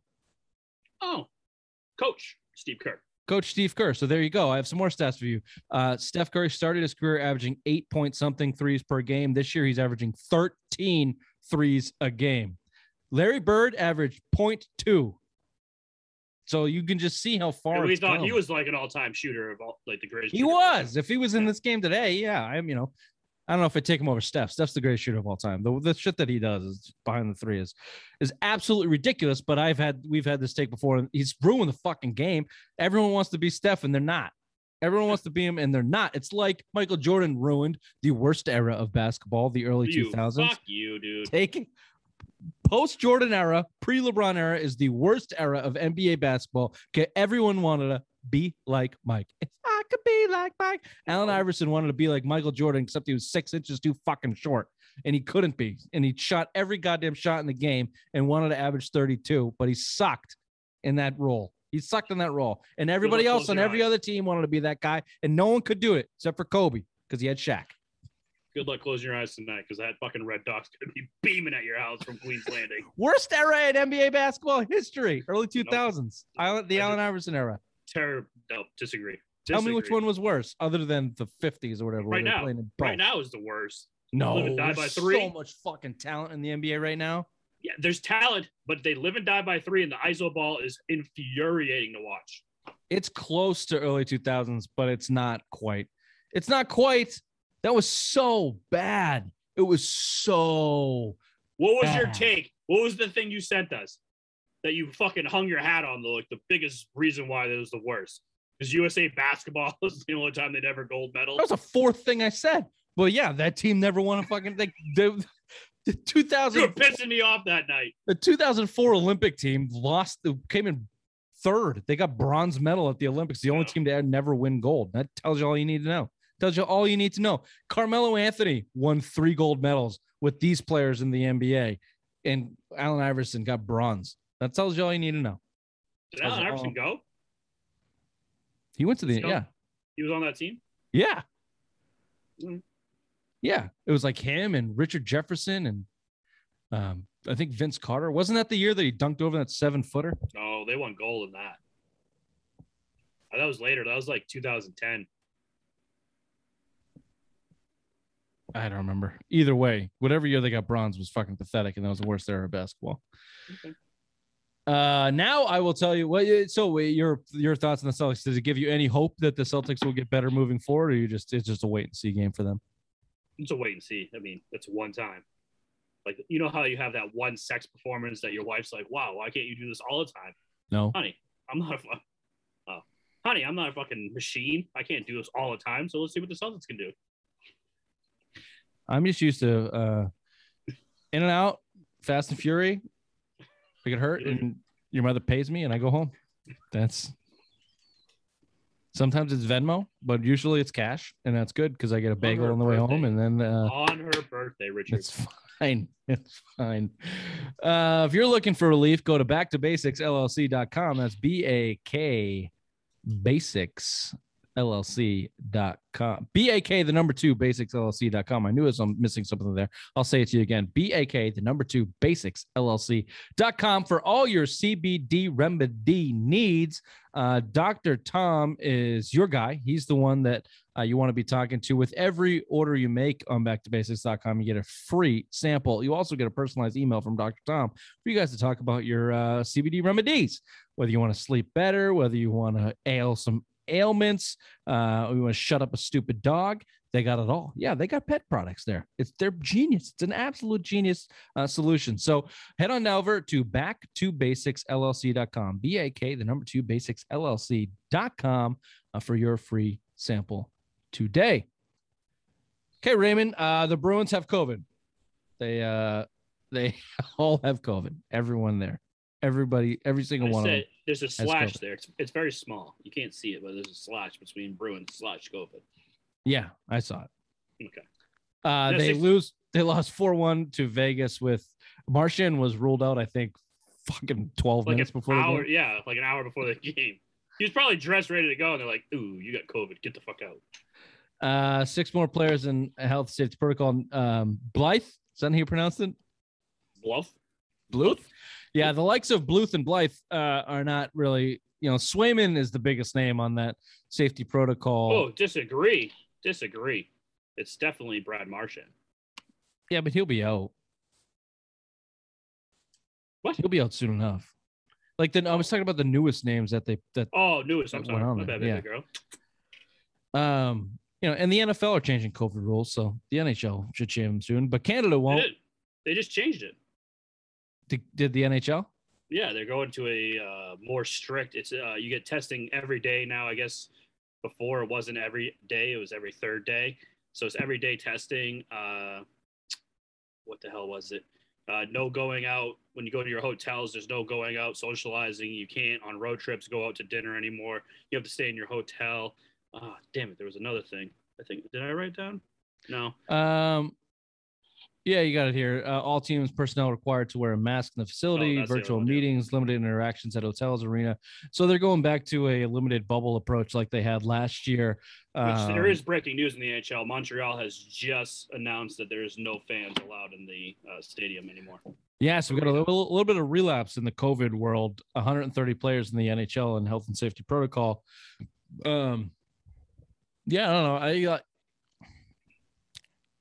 Oh, coach Steve Kerr. Coach Steve Kerr. So there you go. I have some more stats for you. Uh, Steph Curry started his career averaging eight point something threes per game. This year he's averaging 13 threes a game. Larry Bird averaged 0.2. So you can just see how far we thought he was like an all time shooter of all, like the greatest. He all time. was. If he was in this game today, yeah, I'm. You know, I don't know if I take him over Steph. Steph's the greatest shooter of all time. The, the shit that he does is behind the three is is absolutely ridiculous. But I've had we've had this take before, and he's ruined the fucking game. Everyone wants to be Steph, and they're not. Everyone wants to be him, and they're not. It's like Michael Jordan ruined the worst era of basketball, the early 2000s. Fuck you, dude. Taking post Jordan era, pre LeBron era is the worst era of NBA basketball. Okay, everyone wanted to be like Mike. If *laughs* I could be like Mike. Allen oh. Iverson wanted to be like Michael Jordan, except he was six inches too fucking short, and he couldn't be. And he shot every goddamn shot in the game and wanted to average 32, but he sucked in that role. He sucked in that role, and everybody else on every eyes. other team wanted to be that guy, and no one could do it except for Kobe because he had Shaq. Good luck closing your eyes tonight because that fucking Red Dog's gonna be beaming at your house from Queens *laughs* Landing. Worst era in NBA basketball history, early 2000s. Island, the I Allen Iverson era. Terrible. No, disagree. Tell me which one was worse, other than the 50s or whatever. Right now. Right now is the worst. no, live and die by there's three. so much fucking talent in the NBA right now. Yeah, there's talent, but they live and die by three, and the ISO ball is infuriating to watch. It's close to early 2000s, but it's not quite. It's not quite. That was so bad. It was so. What was your take? What was the thing you sent us that you fucking hung your hat on? The like the biggest reason why that was the worst because USA basketball *laughs* was the only time they'd ever gold medal. That was a fourth thing I said. Well, yeah, that team never won a fucking. They, they, the 2000. You were pissing me off that night. The 2004 Olympic team lost, came in third. They got bronze medal at the Olympics. The only Yeah. team to never win gold. That tells you all you need to know. Tells you all you need to know. Carmelo Anthony won three gold medals with these players in the NBA, and Allen Iverson got bronze. That tells you all you need to know. Did Allen Iverson all. go? He went to the Still? yeah, He was on that team. yeah, Mm. yeah. It was like him and Richard Jefferson and um, I think Vince Carter. Wasn't that the year that he dunked over that seven footer? No, they won gold in that. Uh, That was later. That was like 2010. I don't remember. Either way, whatever year they got bronze was fucking pathetic, and that was the worst era of basketball. Okay. Uh, now I will tell you what. So your your thoughts on the Celtics? Does it give you any hope that the Celtics will get better moving forward, or you just it's just a wait and see game for them? It's a wait and see. I mean, it's one time. Like you know how you have that one sex performance that your wife's like, "Wow, why can't you do this all the time?" No, honey, I'm not a fu- oh, honey, I'm not a fucking machine. I can't do this all the time. So let's see what the Celtics can do. I'm just used to uh, in and out, fast and fury. I get hurt, and your mother pays me, and I go home. That's sometimes it's Venmo, but usually it's cash, and that's good because I get a bagel her on the way home, and then uh, On her birthday, Richard. It's fine. *laughs* It's fine. Uh, if you're looking for relief, go to backtobasicsllc.com. That's B A K basics LLC.com. BAK, the number two, basics LLC.com. I knew I'm missing something there. I'll say it to you again. BAK, the number two, basics LLC.com for all your CBD remedy needs. Uh, Dr. Tom is your guy. He's the one that uh, you want to be talking to. With every order you make on backtobasics.com, you get a free sample. You also get a personalized email from Dr. Tom for you guys to talk about your uh, CBD remedies, whether you want to sleep better, whether you want to ail some ailments, uh, we want to shut up a stupid dog. They got it all. Yeah, they got pet products there. It's they're genius. It's an absolute genius uh, solution. So head on over to back to basics LLC.com, B A K, the number two basics LLC.com uh, for your free sample today. Okay, Raymond, uh, the Bruins have COVID. They uh, they *laughs* all have COVID. Everyone there, everybody, every single I one of said them. there's a slash there. It's, it's very small. You can't see it, but there's a slash between Bruins slash COVID. Yeah, I saw it. Okay. Uh, they six- lose. They lost four one to Vegas. With Marchand was ruled out. I think fucking twelve Like minutes before the hour, game. yeah, like an hour before the *laughs* game. He was probably dressed, ready to go, and they're like, "Ooh, you got COVID. Get the fuck out." Uh, six more players in health safety protocol. Um, Blythe, is that how you pronounced it? Bluff. Bluth. Yeah, the likes of Bluth and Blythe uh, are not really. You know, Swayman is the biggest name on that safety protocol. Oh, disagree. Disagree. It's definitely Brad Marchand. Yeah, but he'll be out. What? He'll be out soon enough. Like the I was talking about the newest names that they that Oh, newest. I'm That sorry. went on My bad, yeah. girl. um you know, and the NFL are changing COVID rules, so the NHL should change them soon. But Canada won't. did. They just changed it. Did, did the NHL? Yeah, they're going to a uh, more strict. It's uh, you get testing every day now. I guess before it wasn't every day; it was every third day. So it's every day testing. Uh, what the hell was it? Uh, no going out when you go to your hotels. There's no going out socializing. You can't on road trips go out to dinner anymore. You have to stay in your hotel. Ah, damn it! There was another thing. I think did I write down? No. Um, yeah, you got it here. Uh, all teams personnel required to wear a mask in the facility, Oh, virtual meetings, limited interactions at hotels, arena. So they're going back to a limited bubble approach like they had last year. Which Um, there is breaking news in the NHL. Montreal has just announced that there is no fans allowed in the uh, stadium anymore. Yeah, so we got a little, little bit of relapse in the COVID world. 130 players in the NHL and health and safety protocol. Um, yeah, I don't know. I uh,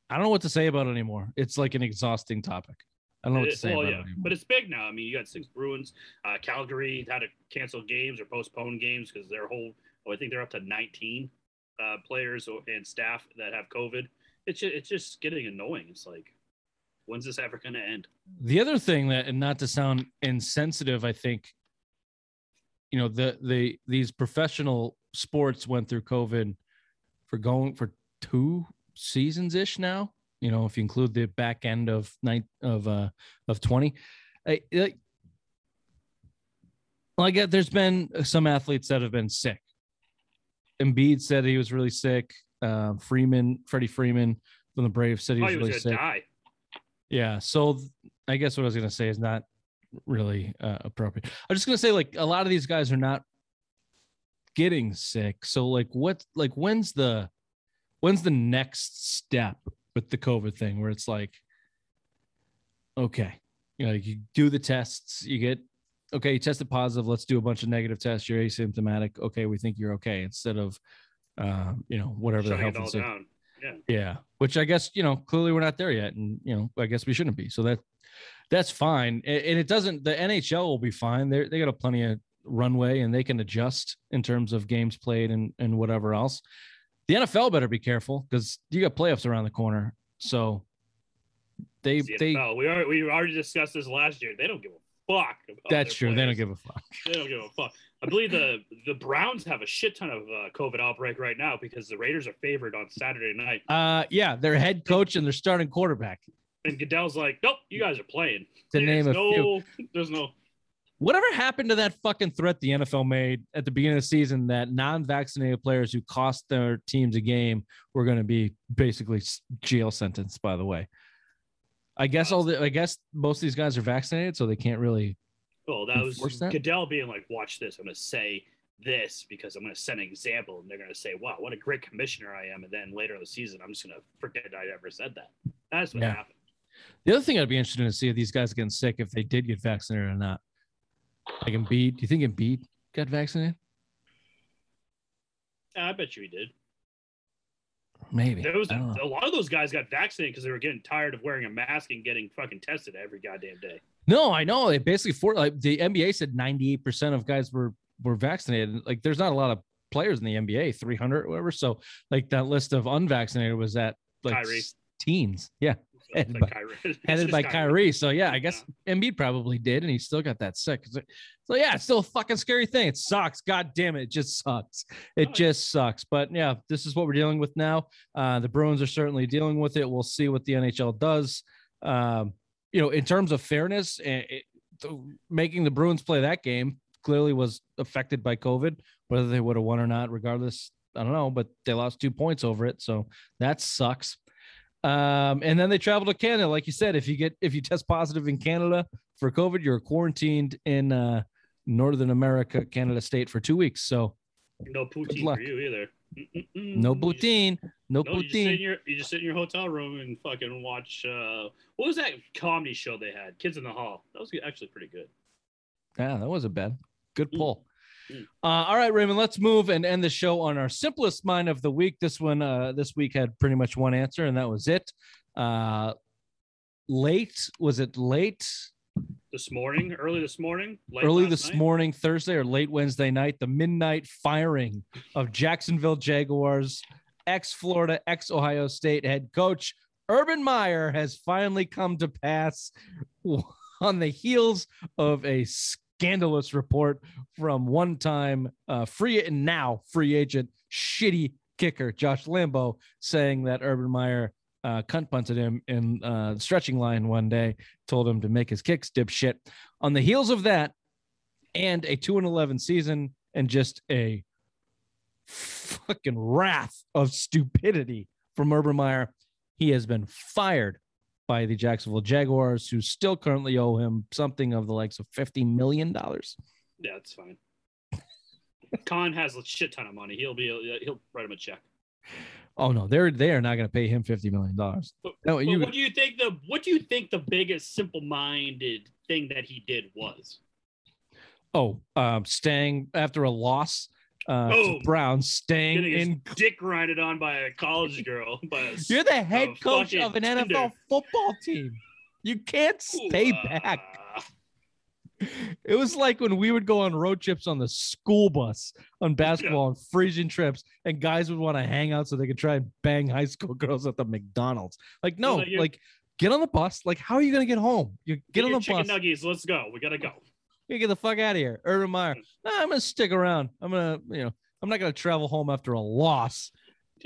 I don't know what to say about it anymore. It's like an exhausting topic. I don't know what to say well, about yeah, it anymore. but it's big now. I mean, you got six Bruins. Uh, Calgary had to cancel games or postpone games because their whole, oh, I think they're up to 19 uh, players and staff that have COVID. It's just, it's just getting annoying. It's like, when's this ever going to end? The other thing that, and not to sound insensitive, I think, you know, the the these professional sports went through COVID for going for two seasons ish now. You know, if you include the back end of nine of uh of twenty, I, I, get there's been some athletes that have been sick. Embiid said he was really sick. Uh, Freeman, Freddie Freeman from the Braves said he Oh, was he was really sick. die. Yeah. So th- I guess what I was going to say is not really uh, appropriate. I'm just going to say like a lot of these guys are not getting sick. So like what like when's the when's the next step with the COVID thing where it's like okay, you know, you do the tests, you get okay, you tested positive, let's do a bunch of negative tests, you're asymptomatic. Okay, we think you're okay instead of uh, you know, whatever the Shutting health it and all down. yeah, which I guess you know clearly we're not there yet, and you know I guess we shouldn't be. So that that's fine, and, and it doesn't. The NHL will be fine. They they got a plenty of runway, and they can adjust in terms of games played and and whatever else. The NFL better be careful because you got playoffs around the corner. So they the they NFL. We already, we already discussed this last year. They don't give a fuck. About that's true. They don't give a fuck. They don't give a fuck. I believe the the Browns have a shit ton of uh, COVID outbreak right now because the Raiders are favored on Saturday night, Uh, yeah, their head coach and their starting quarterback. and Goodell's like, "Nope, you guys are playing." To name There's a few. no, there's no. Whatever happened to that fucking threat the NFL made at the beginning of the season that non-vaccinated players who cost their teams a game were going to be basically jail sentenced? By the way, I guess all the I guess most of these guys are vaccinated, so they can't really. Well, that was that? Goodell being like, "Watch this. I'm gonna say this because I'm going to set an example, and they're going to say, "Wow, what a great commissioner I am," and then later in the season, I'm just going to forget I ever said that. That's what Yeah. happened. The other thing I'd be interested to see if these guys getting sick if they did get vaccinated or not. Like Embiid, do you think Embiid got vaccinated? Uh, I bet you he did. Maybe. There was a lot of those guys got vaccinated because they were getting tired of wearing a mask and getting fucking tested every goddamn day. No, I know. They basically for like the NBA said 98% of guys were were vaccinated. Like there's not a lot of players in the NBA, 300 or whatever. So like that list of unvaccinated was at like Kyrie. teens. Yeah. *laughs* Headed *laughs* by- Kyrie. Headed by Kyrie. So yeah, I guess Embiid probably did, and he still got that sick. So so, yeah, it's still a fucking scary thing. It sucks. God damn it. It just sucks. It Oh, yeah. just sucks. But yeah, this is what we're dealing with now. Uh, the Bruins are certainly dealing with it. We'll see what the NHL does. Um, you know, in terms of fairness, eh, it, the- making the Bruins play that game clearly was affected by COVID. Whether they would have won or not, regardless, I don't know. But they lost two points over it, so that sucks. Um, and then they travel to Canada, like you said. If you get if you test positive in Canada for COVID, you're quarantined in uh, Northern America, Canada state for two weeks. So No poutine luck. for you either. Mm-mm-mm. no poutine, no No, you just sit in your you just sit in your hotel room and fucking watch. uh What was that comedy show they had? Kids in the Hall. That was actually pretty good. Yeah, that wasn't bad. Good pull. Mm. Uh, all right, Raymond, let's move and end the show on our simplest mind of the week. This one, uh, this week had pretty much one answer, and that was it. Uh, late, was it late? This morning, early this morning, late Early this night? morning, Thursday or late Wednesday night, the midnight firing of Jacksonville Jaguars, ex Florida, ex Ohio State head coach Urban Meyer has finally come to pass *laughs* on the heels of a scandalous report from one time uh, free and now free agent shitty kicker Josh Lambo saying that Urban Meyer uh, cunt punted him in uh, the stretching line one day, told him to make his kicks dipshit. On the heels of that, and a two and eleven season, and just a fucking wrath of stupidity from Urban Meyer, he has been fired by the Jacksonville Jaguars, who still currently owe him something of the likes of fifty million dollars. Yeah, that's fine. Khan has a shit ton of money. He'll be he'll write him a check. Oh no, they're they are not going to pay him fifty million dollars. No, you- what do you think the what do you think the biggest simple-minded thing that he did was? Oh, um, staying after a loss uh, to Boom. Browns, staying in. dick grinded on by a college girl. By a, You're the head Oh, coach of an. NFL football team. You can't stay Uh, back. *laughs* It was like when we would go on road trips on the school bus on basketball and freezing trips, and guys would want to hang out so they could try and bang high school *laughs* girls at the McDonald's. Like, no, like like get on the bus. Like, how are you gonna get home? You get, on your the chicken bus. nuggies. Let's go. We gotta go. You get the fuck out of here, Urban Meyer. Hmm. I'm gonna stick around. I'm gonna, you know, I'm not gonna travel home after a loss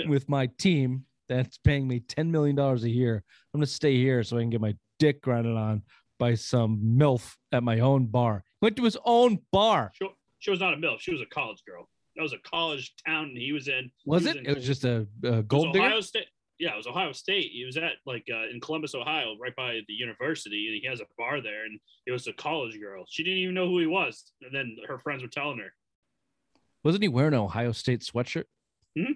with my team that's paying me ten million dollars a year. I'm gonna stay here so I can get my dick grinded on by some milf at my own bar. Went to his own bar. She, she was not a milf. She was a college girl. That was a college town he was in. Was it? in- It was just a, a It gold digger. State. Yeah, it was Ohio State. He was at like uh, in Columbus, Ohio, right by the university, and he has a bar there. And it was a college girl. She didn't even know who he was, and then her friends were telling her. Wasn't he wearing an Ohio State sweatshirt? Hmm?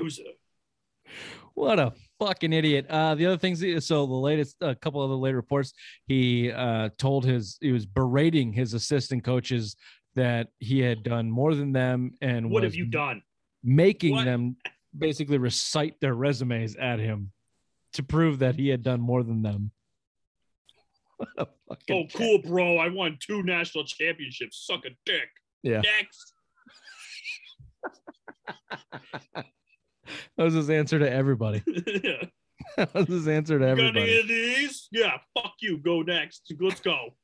Loser. What a fucking idiot. Uh, the other things, so the latest, a couple of the late reports, he uh, told his, he was berating his assistant coaches that he had done more than them and What was have you done? making What? them basically recite their resumes at him to prove that he had done more than them. What a fucking Oh, cat. cool, bro. I won two national championships. Suck a dick. Yeah. Next. *laughs* That was his answer to everybody. yeah. *laughs* *laughs* That was his answer to You got everybody. any of these? Yeah. Fuck you. Go next. Let's go.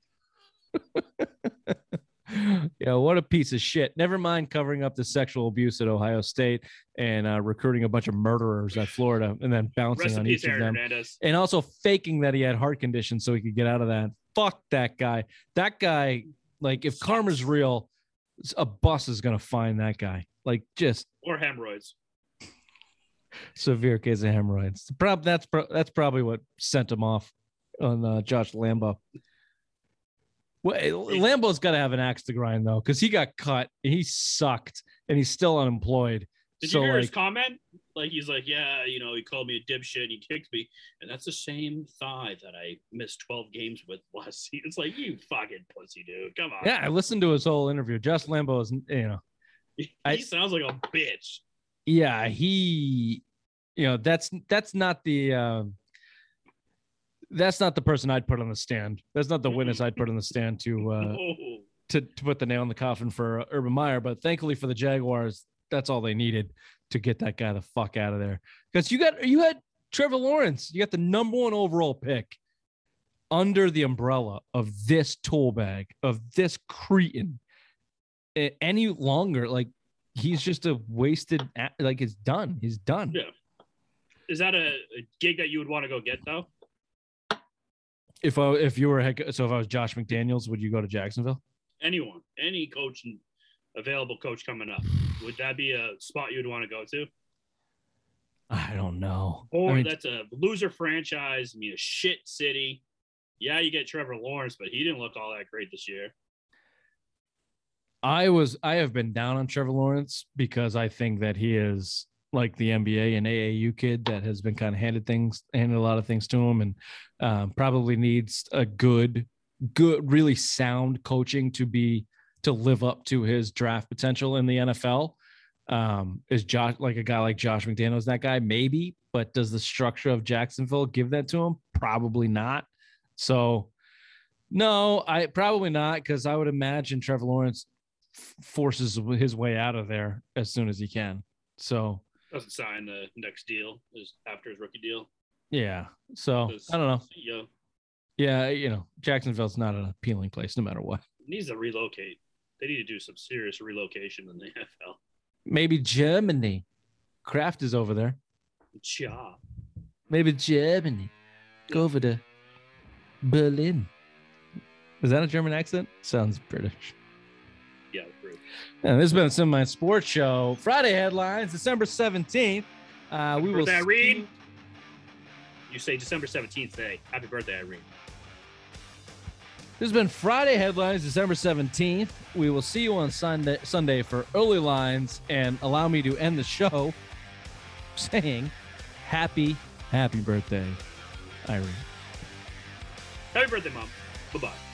*laughs* yeah, what a piece of shit. Never mind covering up the sexual abuse at Ohio State and uh, recruiting a bunch of murderers at Florida and then bouncing Rest on each of them. Hernandez. And also faking that he had heart conditions so he could get out of that. Fuck that guy. That guy, like, if karma's real, a bus is going to find that guy. Like, just Or hemorrhoids. severe case of hemorrhoids. Prob- that's, pro- that's probably what sent him off on uh, Josh Lambo. Well, Lambo's got to have an axe to grind though, because he got cut and he sucked, and he's still unemployed. Did so you hear like, his comment? Like he's like, yeah, you know, he called me a dipshit, and he kicked me, and that's the same thigh that I missed 12 games with *laughs* last season. It's like you fucking pussy, dude. Come on. yeah, I listened to his whole interview. Josh Lambo is, you know, he I- sounds like a bitch. yeah, he, you know, that's that's not the. Um, that's not the person I'd put on the stand. That's not the witness I'd put on the stand to *laughs* uh, to, to put the nail in the coffin for uh, Urban Meyer. But thankfully for the Jaguars, that's all they needed to get that guy the fuck out of there. Because you got you had Trevor Lawrence, you got the number one overall pick under the umbrella of this tool bag of this cretin. Any longer, like he's just a wasted. Like it's done. He's done. Yeah. is that a, a gig that you would want to go get though? If I if you were head, so if I was Josh McDaniels, would you go to Jacksonville? Anyone, any coach, and available coach coming up, would that be a spot you'd want to go to? I don't know. Or I mean, that's a loser franchise. I mean, a shit city. Yeah, you get Trevor Lawrence, but he didn't look all that great this year. I was I have been down on Trevor Lawrence because I think that he is like the NBA and AAU kid that has been kind of handed things, handed a lot of things to him, and um, probably needs a good, good, really sound coaching to be to live up to his draft potential in the NFL. Um, is Josh like a guy like Josh McDaniels that guy? Maybe, but does the structure of Jacksonville give that to him? Probably not. So, no, I probably not because I would imagine Trevor Lawrence forces his way out of there as soon as he can. So Doesn't sign the next deal is after his rookie deal. yeah, so I don't know. Know, Yeah, you know, Jacksonville's not an appealing place no matter what. needs to relocate. They need to do some serious relocation in the NFL. Maybe Germany. Kraft is over there. Ja. Maybe Germany. Go over to Berlin. Is that a German accent? Sounds British. Yeah, true. And this has been a Semi Sports Show. Friday headlines, December 17th. Uh, we will birthday, see- Irene. You say December 17th today. Happy birthday, Irene. This has been Friday headlines, December 17th. We will see you on Sunday Sunday for early lines and allow me to end the show *laughs* saying happy, happy birthday, Irene. Happy birthday, Mom. Bye bye.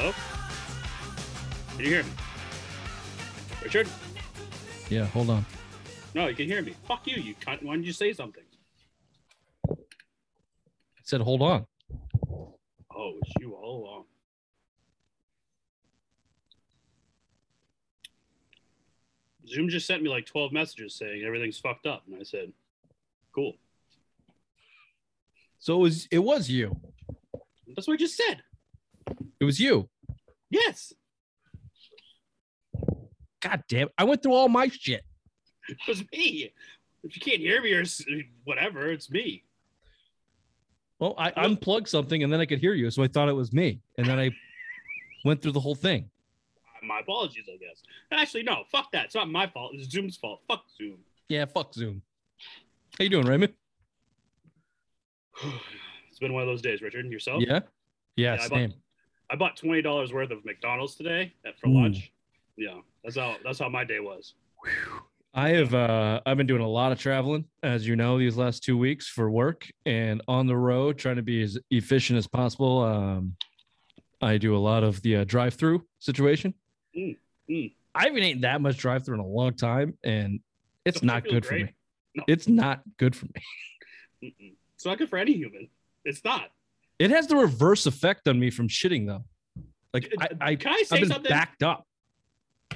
Hello? Can you hear me? Richard? Yeah, hold on. No, you can hear me. Fuck you, you cunt. Why didn't you say something? I said hold on. Oh, it's you all along. Zoom just sent me like 12 messages saying everything's fucked up. And I said, cool. So it was it was you. That's what I just said. It was you. Yes. God damn it. I went through all my shit. It was me. If you can't hear me or whatever, it's me. Well, I unplugged something and then I could hear you, so I thought it was me. And then I went through the whole thing. My apologies, I guess. Actually, no, fuck that. It's not my fault. It's Zoom's fault. Fuck Zoom. Yeah, fuck Zoom. How you doing, Raymond? *sighs* it's been one of those days, Richard. Yourself? Yeah. Yeah, Yeah, I bought- same. I bought twenty dollars worth of McDonald's today at, for Ooh. lunch. Yeah, that's how that's how my day was. I have uh I've been doing a lot of traveling, as you know, these last two weeks for work and on the road, trying to be as efficient as possible. Um, I do a lot of the uh, drive-through situation. Mm, mm. I haven't eaten that much drive-through in a long time, and it's Don't not good for me. No. It's not good for me. *laughs* Mm-mm. It's not good for any human. It's not. It has the reverse effect on me from shitting, though. Like I, I Can I say I've been something? backed up.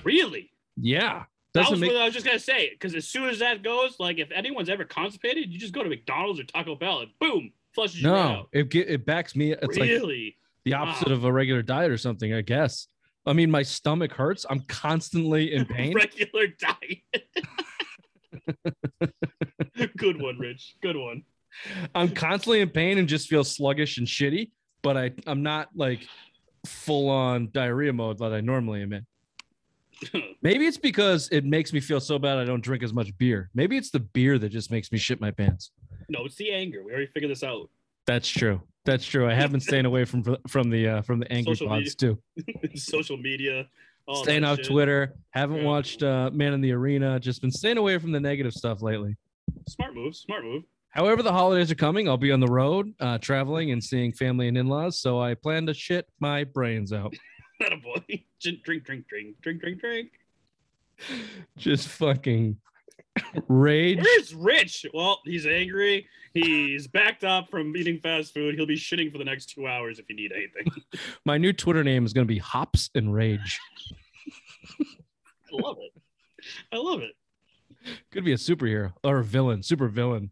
Really? Yeah, That doesn't was make what I was just gonna say. Because as soon as that goes, like if anyone's ever constipated, you just go to McDonald's or Taco Bell and boom, flushes you right no. It get it backs me. It's like really? the opposite Wow. of a regular diet or something, I guess. I mean, my stomach hurts. I'm constantly in *laughs* pain. Regular diet. *laughs* *laughs* Good one, Rich. Good one. I'm constantly in pain and just feel sluggish and shitty, but I, I'm not like full on diarrhea mode that I normally am in. *laughs* Maybe it's because it makes me feel so bad I don't drink as much beer. Maybe it's the beer that just makes me shit my pants. no, it's the anger. We already figured this out. That's true. That's true. I have been staying away from from the uh, from the angry Social pods too. *laughs* Social media. all Staying off shit. Twitter. Haven't Yeah. watched uh, Man in the Arena. Just been staying away from the negative stuff lately. Smart move. Smart move. However, the holidays are coming. I'll be on the road, uh, traveling and seeing family and in-laws. So I plan to shit my brains out. *laughs* A boy. Drink, drink, drink, drink, drink, drink, drink. Just fucking rage. Where's Rich? Well, he's angry. He's backed up from eating fast food. He'll be shitting for the next two hours if you need anything. *laughs* My new Twitter name is going to be Hops and Rage. I love it. I love it. Could be a superhero or a villain, super villain.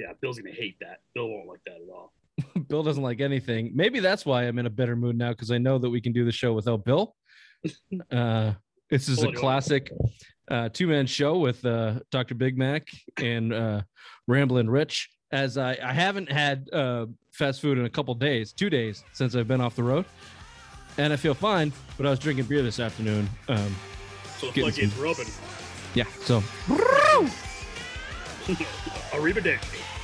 Yeah, Bill's gonna hate that. Bill won't like that at all. *laughs* Bill doesn't like anything. Maybe that's why I'm in a better mood now because I know that we can do the show without Bill. *laughs* Uh, this is a classic uh, two man show with uh, Dr. Big Mac and uh, Ramblin' Rich. As I, I haven't had uh, fast food in a couple days, two days since I've been off the road, and I feel fine. But I was drinking beer this afternoon. Um, So the floodgates some- were open. yeah, so *laughs* Arrivederci.